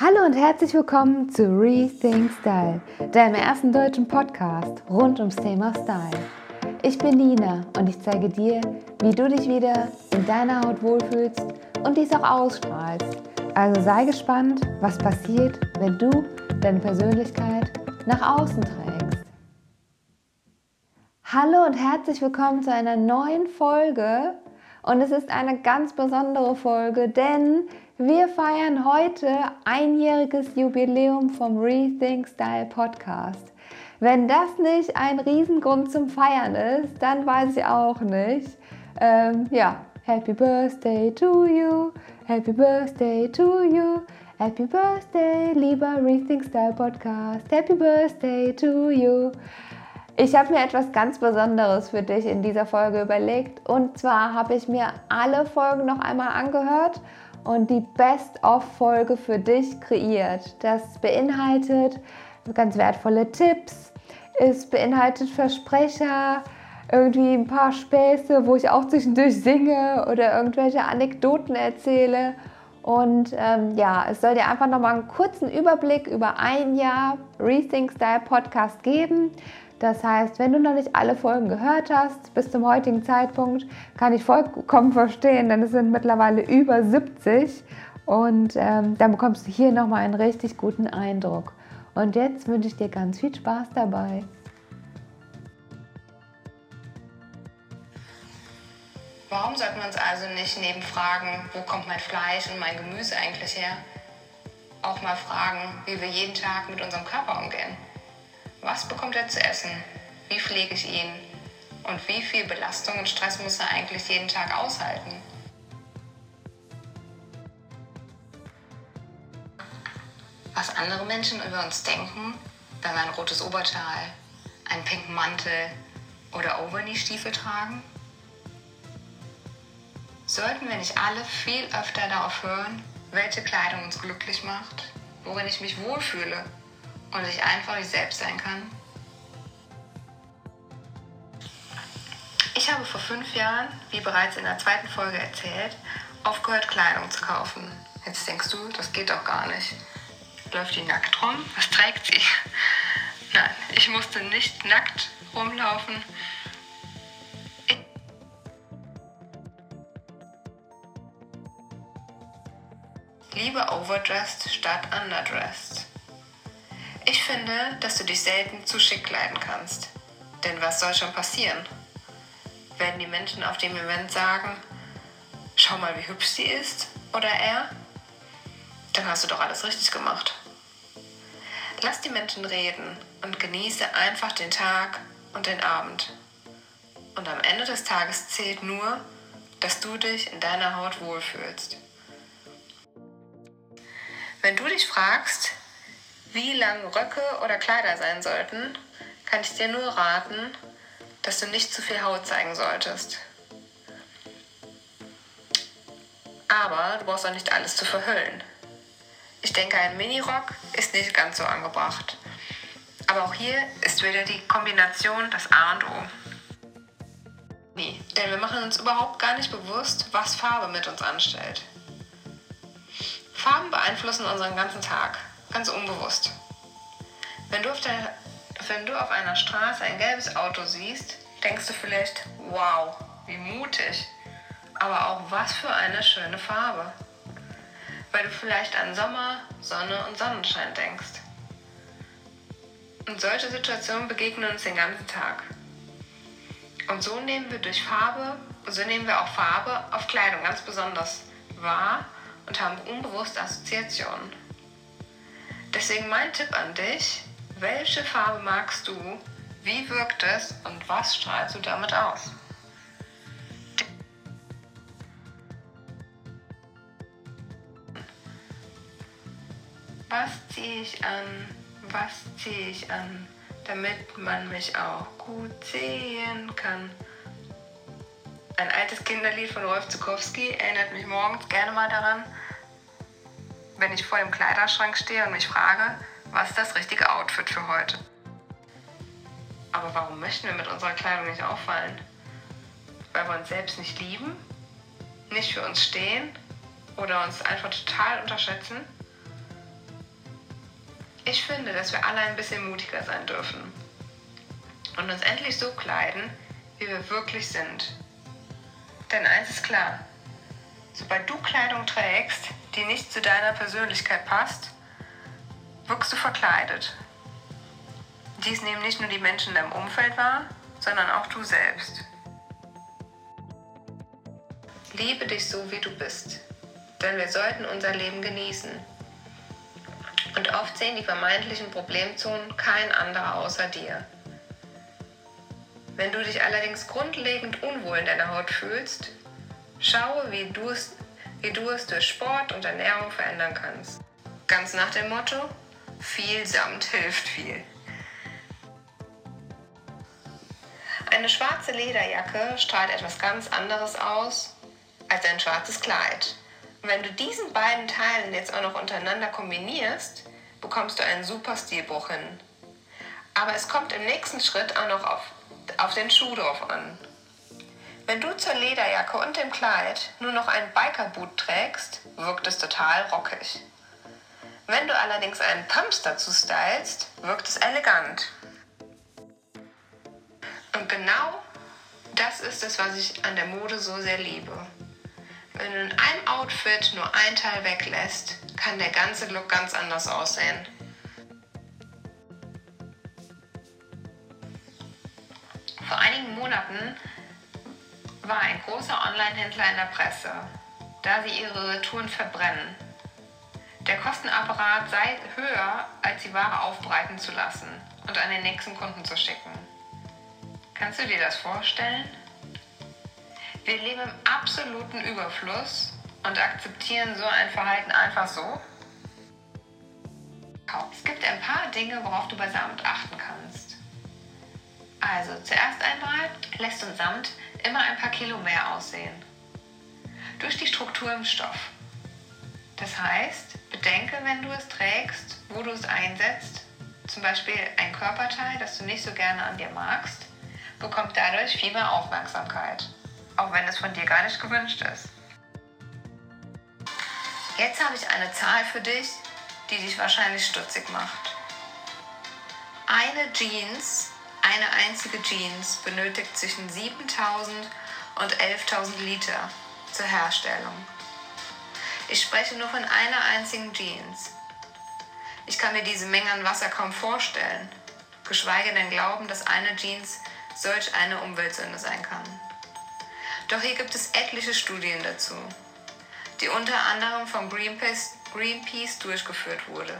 Hallo und herzlich willkommen zu Rethink Style, deinem ersten deutschen Podcast rund ums Thema Style. Ich bin Nina und ich zeige dir, wie du dich wieder in deiner Haut wohlfühlst und dies auch ausstrahlst. Also sei gespannt, was passiert, wenn du deine Persönlichkeit nach außen trägst. Hallo und herzlich willkommen zu einer neuen Folge. Und es ist eine ganz besondere Folge, denn wir feiern heute einjähriges Jubiläum vom Rethink Style Podcast. Wenn das nicht ein Riesengrund zum Feiern ist, dann weiß ich auch nicht. Ähm, ja, Happy Birthday to you, Happy Birthday to you, Happy Birthday, lieber Rethink Style Podcast, Happy Birthday to you. Ich habe mir etwas ganz Besonderes für dich in dieser Folge überlegt. Und zwar habe ich mir alle Folgen noch einmal angehört und die Best-of-Folge für dich kreiert. Das beinhaltet ganz wertvolle Tipps, es beinhaltet Versprecher, irgendwie ein paar Späße, wo ich auch zwischendurch singe oder irgendwelche Anekdoten erzähle. Und ähm, ja, es soll dir einfach nochmal einen kurzen Überblick über ein Jahr Rethink Style Podcast geben. Das heißt, wenn du noch nicht alle Folgen gehört hast, bis zum heutigen Zeitpunkt, kann ich vollkommen verstehen, denn es sind mittlerweile über 70 und ähm, dann bekommst du hier nochmal einen richtig guten Eindruck. Und jetzt wünsche ich dir ganz viel Spaß dabei. Warum sollten wir uns also nicht neben Fragen, wo kommt mein Fleisch und mein Gemüse eigentlich her, auch mal fragen, wie wir jeden Tag mit unserem Körper umgehen? Was bekommt er zu essen? Wie pflege ich ihn? Und wie viel Belastung und Stress muss er eigentlich jeden Tag aushalten? Was andere Menschen über uns denken, wenn wir ein rotes Oberteil, einen pinken Mantel oder Overknee-Stiefel tragen? Sollten wir nicht alle viel öfter darauf hören, welche Kleidung uns glücklich macht, worin ich mich wohlfühle und ich einfach ich selbst sein kann? Ich habe vor fünf Jahren, wie bereits in der zweiten Folge erzählt, aufgehört, Kleidung zu kaufen. Jetzt denkst du, das geht doch gar nicht. Läuft die nackt rum? Was trägt sie? Nein, ich musste nicht nackt rumlaufen. Lieber overdressed statt underdressed. Ich finde, dass du dich selten zu schick kleiden kannst. Denn was soll schon passieren? Werden die Menschen auf dem Event sagen, schau mal, wie hübsch sie ist? Oder er? Dann hast du doch alles richtig gemacht. Lass die Menschen reden und genieße einfach den Tag und den Abend. Und am Ende des Tages zählt nur, dass du dich in deiner Haut wohlfühlst. Wenn du dich fragst, wie lang Röcke oder Kleider sein sollten, kann ich dir nur raten, dass du nicht zu viel Haut zeigen solltest. Aber du brauchst auch nicht alles zu verhüllen. Ich denke, ein Minirock ist nicht ganz so angebracht. Aber auch hier ist wieder die Kombination das A und O. Nee, denn wir machen uns überhaupt gar nicht bewusst, was Farbe mit uns anstellt. Farben beeinflussen unseren ganzen Tag ganz unbewusst. Wenn du, auf der, wenn du auf einer Straße ein gelbes Auto siehst, denkst du vielleicht, wow, wie mutig. Aber auch was für eine schöne Farbe. Weil du vielleicht an Sommer, Sonne und Sonnenschein denkst. Und solche Situationen begegnen uns den ganzen Tag. Und so nehmen wir durch Farbe, so nehmen wir auch Farbe auf Kleidung ganz besonders wahr und haben unbewusste Assoziationen. Deswegen mein Tipp an dich, welche Farbe magst du, wie wirkt es und was strahlst du damit aus? Was ziehe ich an? Was ziehe ich an, damit man mich auch gut sehen kann? Ein altes Kinderlied von Rolf Zukowski erinnert mich morgens gerne mal daran, wenn ich vor dem Kleiderschrank stehe und mich frage, was ist das richtige Outfit für heute? Aber warum möchten wir mit unserer Kleidung nicht auffallen? Weil wir uns selbst nicht lieben, nicht für uns stehen oder uns einfach total unterschätzen? Ich finde, dass wir alle ein bisschen mutiger sein dürfen und uns endlich so kleiden, wie wir wirklich sind. Denn eins ist klar, sobald du Kleidung trägst, die nicht zu deiner Persönlichkeit passt, wirkst du verkleidet. Dies nehmen nicht nur die Menschen in deinem Umfeld wahr, sondern auch du selbst. Liebe dich so, wie du bist, denn wir sollten unser Leben genießen. Und oft sehen die vermeintlichen Problemzonen kein anderer außer dir. Wenn du dich allerdings grundlegend unwohl in deiner Haut fühlst, schaue, wie du es, wie du es durch Sport und Ernährung verändern kannst. Ganz nach dem Motto, viel Samt hilft viel. Eine schwarze Lederjacke strahlt etwas ganz anderes aus als ein schwarzes Kleid. Und wenn du diesen beiden Teilen jetzt auch noch untereinander kombinierst, bekommst du einen super Stilbruch hin. Aber es kommt im nächsten Schritt auch noch auf, auf den Schuh drauf an. Wenn du zur Lederjacke und dem Kleid nur noch einen Bikerboot trägst, wirkt es total rockig. Wenn du allerdings einen Pumps dazu stylst, wirkt es elegant. Und genau das ist es, was ich an der Mode so sehr liebe. Wenn du in einem Outfit nur ein Teil weglässt, kann der ganze Look ganz anders aussehen. Vor einigen Monaten war ein großer Online-Händler in der Presse, da sie ihre Retouren verbrennen. Der Kostenapparat sei höher, als die Ware aufbereiten zu lassen und an den nächsten Kunden zu schicken. Kannst du dir das vorstellen? Wir leben im absoluten Überfluss und akzeptieren so ein Verhalten einfach so. Es gibt ein paar Dinge, worauf du bei Samt achten kannst. Also zuerst einmal lässt uns Samt immer ein paar Kilo mehr aussehen. Durch die Struktur im Stoff. Das heißt, bedenke, wenn du es trägst, wo du es einsetzt. Zum Beispiel ein Körperteil, das du nicht so gerne an dir magst, bekommt dadurch viel mehr Aufmerksamkeit auch wenn es von dir gar nicht gewünscht ist. Jetzt habe ich eine Zahl für dich, die dich wahrscheinlich stutzig macht. Eine Jeans, eine einzige Jeans benötigt zwischen 7000 und 11.000 Liter zur Herstellung. Ich spreche nur von einer einzigen Jeans. Ich kann mir diese Menge an Wasser kaum vorstellen, geschweige denn glauben, dass eine Jeans solch eine Umweltsünde sein kann. Doch hier gibt es etliche Studien dazu, die unter anderem von Greenpeace, Greenpeace durchgeführt wurde.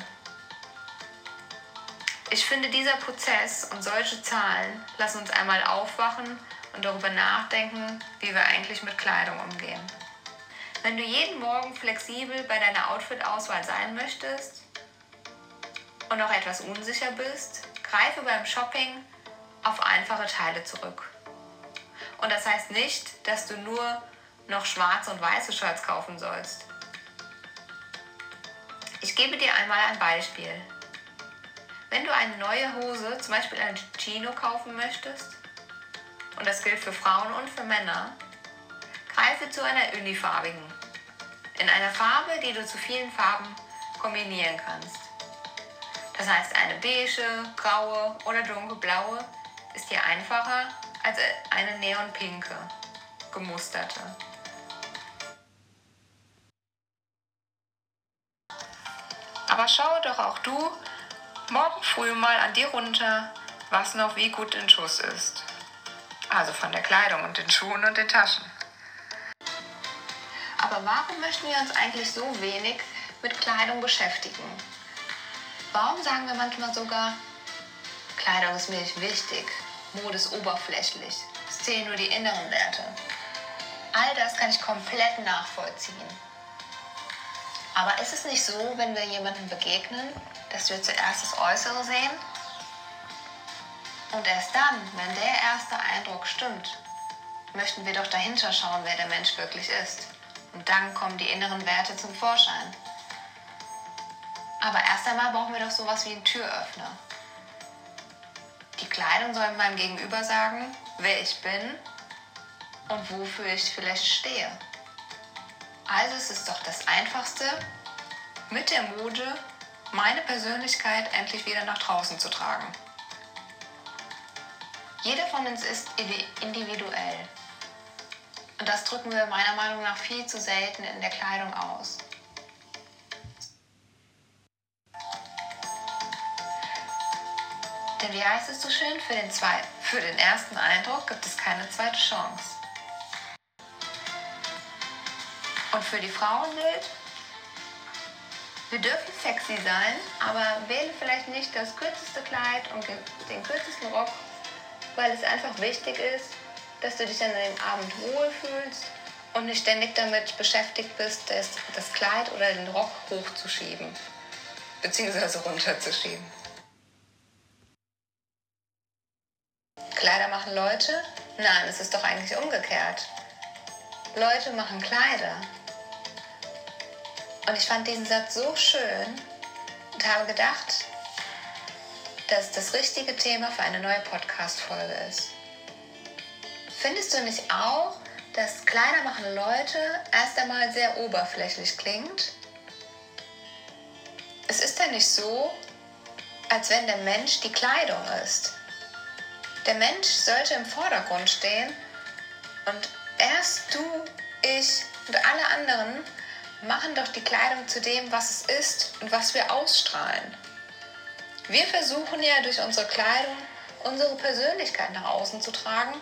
Ich finde, dieser Prozess und solche Zahlen lassen uns einmal aufwachen und darüber nachdenken, wie wir eigentlich mit Kleidung umgehen. Wenn du jeden Morgen flexibel bei deiner Outfit-Auswahl sein möchtest und noch etwas unsicher bist, greife beim Shopping auf einfache Teile zurück. Und das heißt nicht, dass du nur noch schwarze und weiße Shirts kaufen sollst. Ich gebe dir einmal ein Beispiel. Wenn du eine neue Hose, zum Beispiel eine Chino, kaufen möchtest, und das gilt für Frauen und für Männer, greife zu einer unifarbigen. In einer Farbe, die du zu vielen Farben kombinieren kannst. Das heißt, eine beige, graue oder dunkelblaue ist dir einfacher als eine neonpinke, gemusterte. Aber schaue doch auch du morgen früh mal an dir runter, was noch wie gut in Schuss ist. Also von der Kleidung und den Schuhen und den Taschen. Aber warum möchten wir uns eigentlich so wenig mit Kleidung beschäftigen? Warum sagen wir manchmal sogar, Kleidung ist mir nicht wichtig, Mode ist oberflächlich. Es zählen nur die inneren Werte. All das kann ich komplett nachvollziehen. Aber ist es nicht so, wenn wir jemandem begegnen, dass wir zuerst das Äußere sehen? Und erst dann, wenn der erste Eindruck stimmt, möchten wir doch dahinter schauen, wer der Mensch wirklich ist. Und dann kommen die inneren Werte zum Vorschein. Aber erst einmal brauchen wir doch sowas wie einen Türöffner. Die Kleidung soll meinem Gegenüber sagen, wer ich bin und wofür ich vielleicht stehe. Also ist doch das Einfachste, mit der Mode meine Persönlichkeit endlich wieder nach draußen zu tragen. Jeder von uns ist individuell. Und das drücken wir meiner Meinung nach viel zu selten in der Kleidung aus. Denn wie heißt es so schön, für den, zwei, für den ersten Eindruck gibt es keine zweite Chance. Und für die Frauen gilt, wir dürfen sexy sein, aber wähle vielleicht nicht das kürzeste Kleid und den kürzesten Rock, weil es einfach wichtig ist, dass du dich an dem Abend wohlfühlst und nicht ständig damit beschäftigt bist, das, das Kleid oder den Rock hochzuschieben, beziehungsweise runterzuschieben. Kleider machen Leute? Nein, es ist doch eigentlich umgekehrt. Leute machen Kleider. Und ich fand diesen Satz so schön und habe gedacht, dass das richtige Thema für eine neue Podcast-Folge ist. Findest du nicht auch, dass Kleider machen Leute erst einmal sehr oberflächlich klingt? Es ist ja nicht so, als wenn der Mensch die Kleidung ist. Der Mensch sollte im Vordergrund stehen und erst du, ich und alle anderen machen doch die Kleidung zu dem, was es ist und was wir ausstrahlen. Wir versuchen ja durch unsere Kleidung unsere Persönlichkeit nach außen zu tragen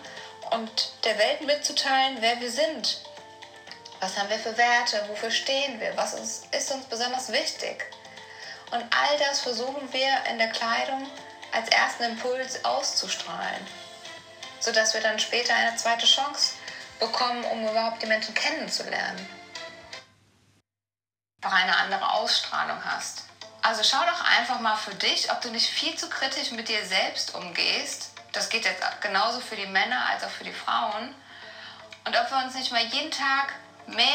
und der Welt mitzuteilen, wer wir sind. Was haben wir für Werte? Wofür stehen wir? Was ist, ist uns besonders wichtig? Und all das versuchen wir in der Kleidung als ersten Impuls auszustrahlen, sodass wir dann später eine zweite Chance bekommen, um überhaupt die Menschen kennenzulernen. Auch eine andere Ausstrahlung hast. Also schau doch einfach mal für dich, ob du nicht viel zu kritisch mit dir selbst umgehst. Das geht jetzt genauso für die Männer als auch für die Frauen. Und ob wir uns nicht mal jeden Tag mehr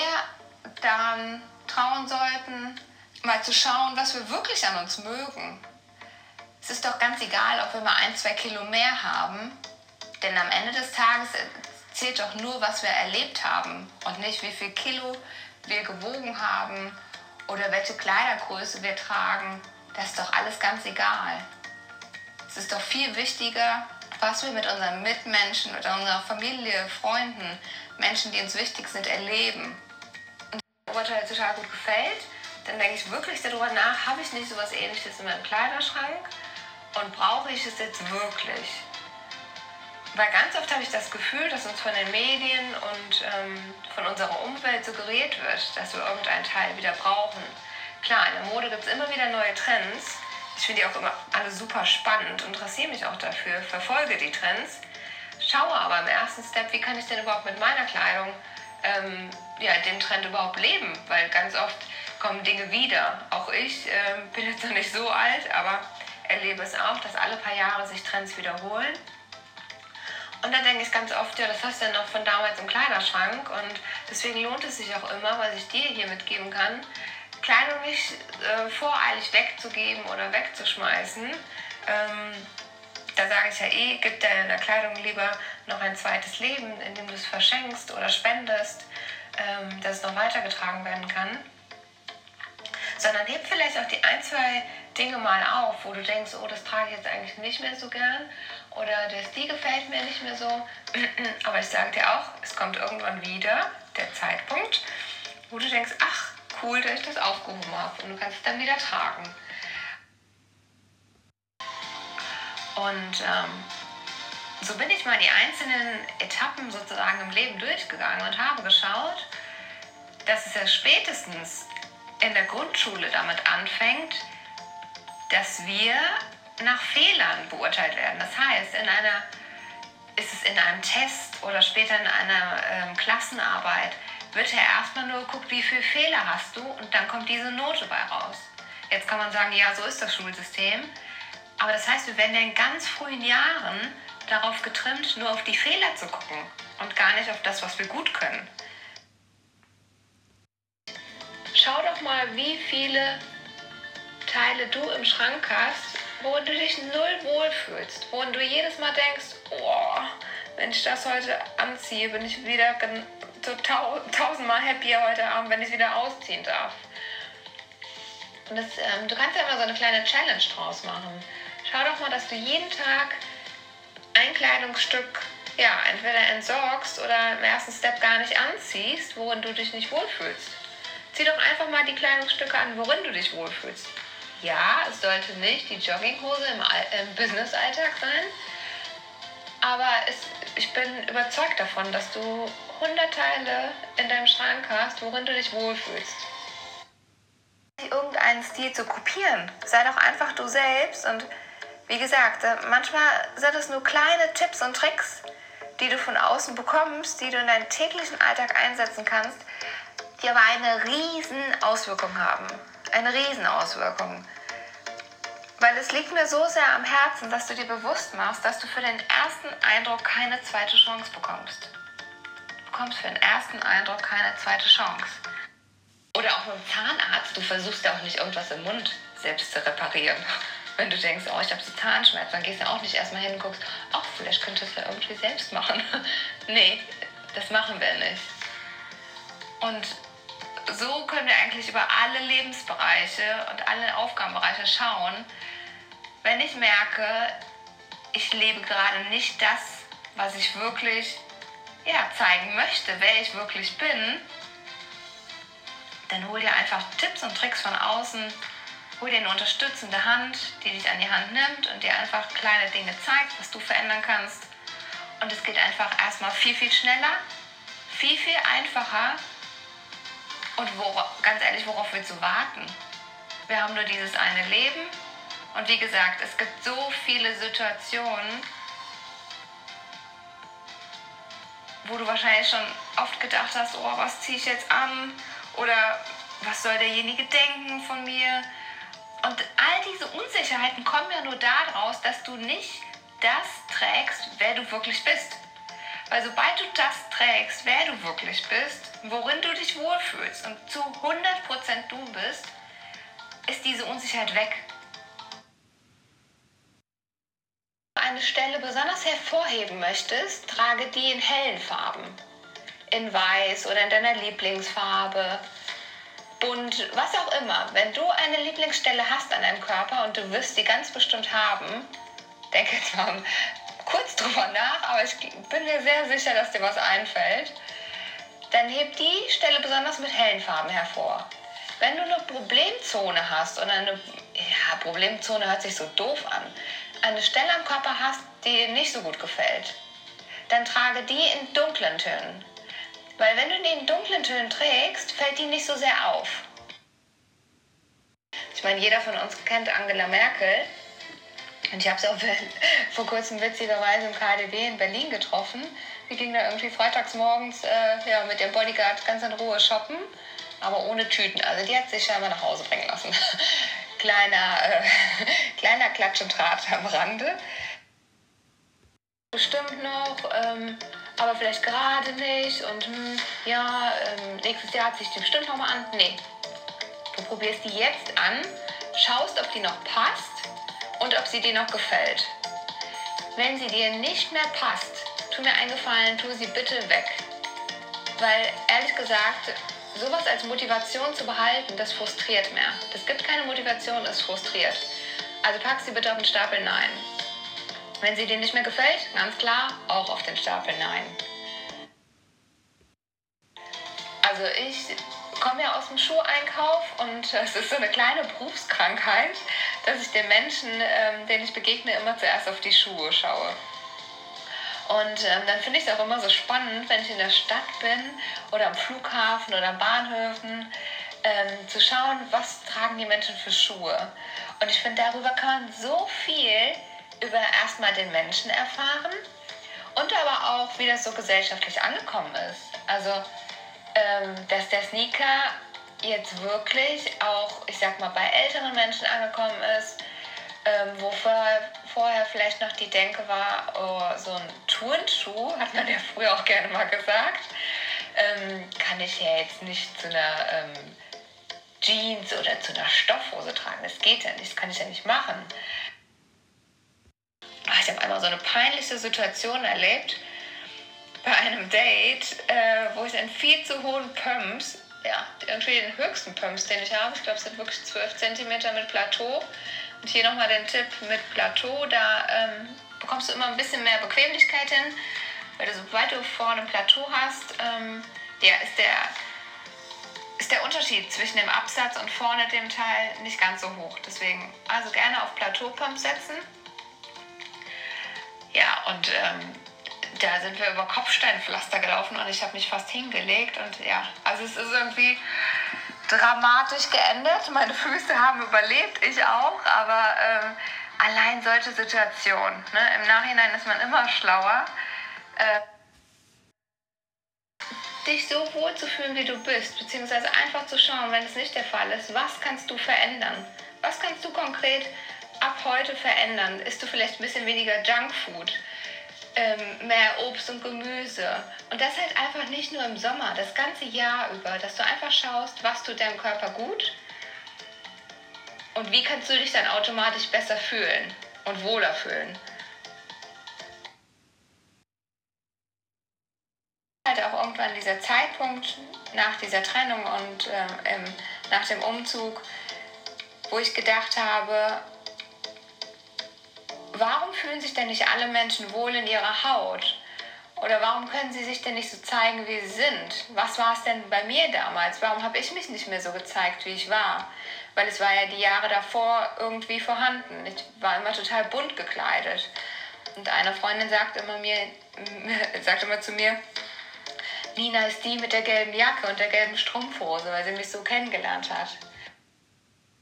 daran trauen sollten, mal zu schauen, was wir wirklich an uns mögen es ist doch ganz egal, ob wir mal ein, zwei Kilo mehr haben, denn am Ende des Tages zählt doch nur, was wir erlebt haben und nicht, wie viel Kilo wir gewogen haben oder welche Kleidergröße wir tragen. Das ist doch alles ganz egal. Es ist doch viel wichtiger, was wir mit unseren Mitmenschen, mit unserer Familie, Freunden, Menschen, die uns wichtig sind, erleben. Und wenn das Urteil total gut gefällt, dann denke ich wirklich darüber nach, habe ich nicht so etwas ähnliches in meinem Kleiderschrank? Und brauche ich es jetzt wirklich? Weil ganz oft habe ich das Gefühl, dass uns von den Medien und ähm, von unserer Umwelt suggeriert wird, dass wir irgendeinen Teil wieder brauchen. Klar, in der Mode gibt es immer wieder neue Trends. Ich finde die auch immer alle super spannend, interessiere mich auch dafür, verfolge die Trends. Schaue aber im ersten Step, wie kann ich denn überhaupt mit meiner Kleidung ähm, ja, den Trend überhaupt leben? Weil ganz oft kommen Dinge wieder. Auch ich äh, bin jetzt noch nicht so alt, aber erlebe es auch, dass alle paar Jahre sich Trends wiederholen. Und dann denke ich ganz oft, ja, das hast du ja noch von damals im Kleiderschrank und deswegen lohnt es sich auch immer, was ich dir hier mitgeben kann, Kleidung nicht äh, voreilig wegzugeben oder wegzuschmeißen. Ähm, da sage ich ja eh, gib deiner Kleidung lieber noch ein zweites Leben, indem du es verschenkst oder spendest, ähm, dass es noch weitergetragen werden kann. Sondern heb vielleicht auch die ein, zwei Dinge mal auf, wo du denkst, oh, das trage ich jetzt eigentlich nicht mehr so gern oder der Stil gefällt mir nicht mehr so. Aber ich sage dir auch, es kommt irgendwann wieder der Zeitpunkt, wo du denkst, ach, cool, dass ich das aufgehoben habe und du kannst es dann wieder tragen. Und ähm, so bin ich mal die einzelnen Etappen sozusagen im Leben durchgegangen und habe geschaut, dass es ja spätestens in der Grundschule damit anfängt, dass wir nach Fehlern beurteilt werden. Das heißt, in einer, ist es in einem Test oder später in einer ähm, Klassenarbeit, wird ja erstmal nur geguckt, wie viele Fehler hast du und dann kommt diese Note bei raus. Jetzt kann man sagen, ja, so ist das Schulsystem. Aber das heißt, wir werden ja in ganz frühen Jahren darauf getrimmt, nur auf die Fehler zu gucken und gar nicht auf das, was wir gut können. Schau doch mal, wie viele Teile du im Schrank hast, wo du dich null wohlfühlst, wo du jedes Mal denkst, oh, wenn ich das heute anziehe, bin ich wieder so tausendmal happier heute Abend, wenn ich wieder ausziehen darf. Und das, ähm, du kannst ja immer so eine kleine Challenge draus machen. Schau doch mal, dass du jeden Tag ein Kleidungsstück ja, entweder entsorgst oder im ersten Step gar nicht anziehst, worin du dich nicht wohlfühlst. Zieh doch einfach mal die Kleidungsstücke an, worin du dich wohlfühlst. Ja, es sollte nicht die Jogginghose im, im Business-Alltag sein, aber es, ich bin überzeugt davon, dass du 100 Teile in deinem Schrank hast, worin du dich wohlfühlst irgendeinen Stil zu kopieren. Sei doch einfach du selbst und wie gesagt, äh, manchmal sind es nur kleine Tipps und Tricks, die du von außen bekommst, die du in deinen täglichen Alltag einsetzen kannst, die aber eine riesen Auswirkung haben. Eine riesen Auswirkung. Weil es liegt mir so sehr am Herzen, dass du dir bewusst machst, dass du für den ersten Eindruck keine zweite Chance bekommst. Du bekommst für den ersten Eindruck keine zweite Chance. Oder auch beim Zahnarzt, du versuchst ja auch nicht irgendwas im Mund selbst zu reparieren. Wenn du denkst, oh, ich habe so Zahnschmerzen, dann gehst du auch nicht erstmal hin und guckst, ach, vielleicht könntest du es ja irgendwie selbst machen. nee, das machen wir nicht. Und so können wir eigentlich über alle Lebensbereiche und alle Aufgabenbereiche schauen. Wenn ich merke, ich lebe gerade nicht das, was ich wirklich ja, zeigen möchte, wer ich wirklich bin, dann hol dir einfach Tipps und Tricks von außen. Hol dir eine unterstützende Hand, die dich an die Hand nimmt und dir einfach kleine Dinge zeigt, was du verändern kannst. Und es geht einfach erstmal viel, viel schneller, viel, viel einfacher. Und worauf, ganz ehrlich, worauf willst du warten? Wir haben nur dieses eine Leben. Und wie gesagt, es gibt so viele Situationen, wo du wahrscheinlich schon oft gedacht hast, oh, was ziehe ich jetzt an? Oder was soll derjenige denken von mir? Und all diese Unsicherheiten kommen ja nur daraus, dass du nicht das trägst, wer du wirklich bist. Weil sobald du das trägst, wer du wirklich bist, worin du dich wohlfühlst und zu 100% du bist, ist diese Unsicherheit weg. Wenn du eine Stelle besonders hervorheben möchtest, trage die in hellen Farben in weiß oder in deiner Lieblingsfarbe. Und was auch immer, wenn du eine Lieblingsstelle hast an deinem Körper und du wirst sie ganz bestimmt haben, denke jetzt mal kurz drüber nach, aber ich bin mir sehr sicher, dass dir was einfällt, dann heb die Stelle besonders mit hellen Farben hervor. Wenn du eine Problemzone hast oder eine ja, Problemzone hört sich so doof an, eine Stelle am Körper hast, die dir nicht so gut gefällt, dann trage die in dunklen Tönen. Weil wenn du den dunklen Tönen trägst, fällt die nicht so sehr auf. Ich meine, jeder von uns kennt Angela Merkel. Und ich habe sie auch vor kurzem witzigerweise im KDW in Berlin getroffen. Die ging da irgendwie freitags morgens äh, ja, mit ihrem Bodyguard ganz in Ruhe shoppen, aber ohne Tüten. Also die hat sich scheinbar nach Hause bringen lassen. kleiner, äh, kleiner Klatsch und Draht am Rande. Bestimmt noch. Ähm, aber vielleicht gerade nicht und hm, ja, ähm, nächstes Jahr hat sich die bestimmt nochmal an. Nee, du probierst die jetzt an, schaust, ob die noch passt und ob sie dir noch gefällt. Wenn sie dir nicht mehr passt, tu mir einen Gefallen, tu sie bitte weg. Weil ehrlich gesagt, sowas als Motivation zu behalten, das frustriert mehr. Das gibt keine Motivation, es frustriert. Also pack sie bitte auf den Stapel Nein. Wenn sie dir nicht mehr gefällt, ganz klar, auch auf den Stapel Nein. Also ich komme ja aus dem Schuheinkauf und es ist so eine kleine Berufskrankheit, dass ich den Menschen, ähm, denen ich begegne, immer zuerst auf die Schuhe schaue. Und ähm, dann finde ich es auch immer so spannend, wenn ich in der Stadt bin oder am Flughafen oder am Bahnhöfen, ähm, zu schauen, was tragen die Menschen für Schuhe. Und ich finde, darüber kann man so viel über erstmal den Menschen erfahren und aber auch, wie das so gesellschaftlich angekommen ist. Also, ähm, dass der Sneaker jetzt wirklich auch, ich sag mal, bei älteren Menschen angekommen ist, ähm, wo vorher, vorher vielleicht noch die Denke war, oh, so ein Turnschuh, hat man ja früher auch gerne mal gesagt, ähm, kann ich ja jetzt nicht zu einer ähm, Jeans oder zu einer Stoffhose tragen. Das geht ja nicht, das kann ich ja nicht machen. Ah, ich habe einmal so eine peinliche Situation erlebt bei einem Date, äh, wo ich in viel zu hohen Pumps ja, irgendwie den höchsten Pumps, den ich habe. Ich glaube, es sind wirklich 12 cm mit Plateau. Und hier nochmal den Tipp mit Plateau, da ähm, bekommst du immer ein bisschen mehr Bequemlichkeit hin, weil du sobald du vorne ein Plateau hast, ähm, ja, ist der, ist der Unterschied zwischen dem Absatz und vorne dem Teil nicht ganz so hoch. Deswegen also gerne auf Plateau-Pump setzen. Ja, und ähm, da sind wir über Kopfsteinpflaster gelaufen und ich habe mich fast hingelegt. Und ja, also es ist irgendwie dramatisch geendet. Meine Füße haben überlebt, ich auch, aber ähm, allein solche Situationen. Ne? Im Nachhinein ist man immer schlauer. Äh, dich so wohl zu fühlen, wie du bist, beziehungsweise einfach zu schauen, wenn es nicht der Fall ist, was kannst du verändern? Was kannst du konkret ab heute verändern? Isst du vielleicht ein bisschen weniger Junkfood? Ähm, mehr Obst und Gemüse. Und das halt einfach nicht nur im Sommer, das ganze Jahr über, dass du einfach schaust, was tut deinem Körper gut und wie kannst du dich dann automatisch besser fühlen und wohler fühlen. Halt auch irgendwann dieser Zeitpunkt nach dieser Trennung und ähm, nach dem Umzug, wo ich gedacht habe, warum fühlen sich denn nicht alle Menschen wohl in ihrer Haut? Oder warum können sie sich denn nicht so zeigen, wie sie sind? Was war es denn bei mir damals? Warum habe ich mich nicht mehr so gezeigt, wie ich war? Weil es war ja die Jahre davor irgendwie vorhanden. Ich war immer total bunt gekleidet. Und eine Freundin sagt immer, mir, sagt immer zu mir, Nina ist die mit der gelben Jacke und der gelben Strumpfhose, weil sie mich so kennengelernt hat.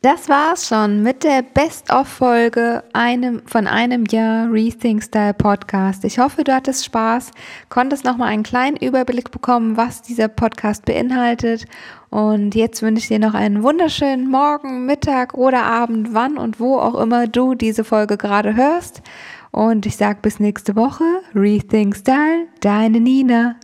Das war's schon mit der Best-of-Folge einem, von einem Jahr Rethink Style Podcast. Ich hoffe, du hattest Spaß, konntest nochmal einen kleinen Überblick bekommen, was dieser Podcast beinhaltet. Und jetzt wünsche ich dir noch einen wunderschönen Morgen, Mittag oder Abend, wann und wo auch immer du diese Folge gerade hörst. Und ich sage bis nächste Woche. Rethink Style, deine Nina.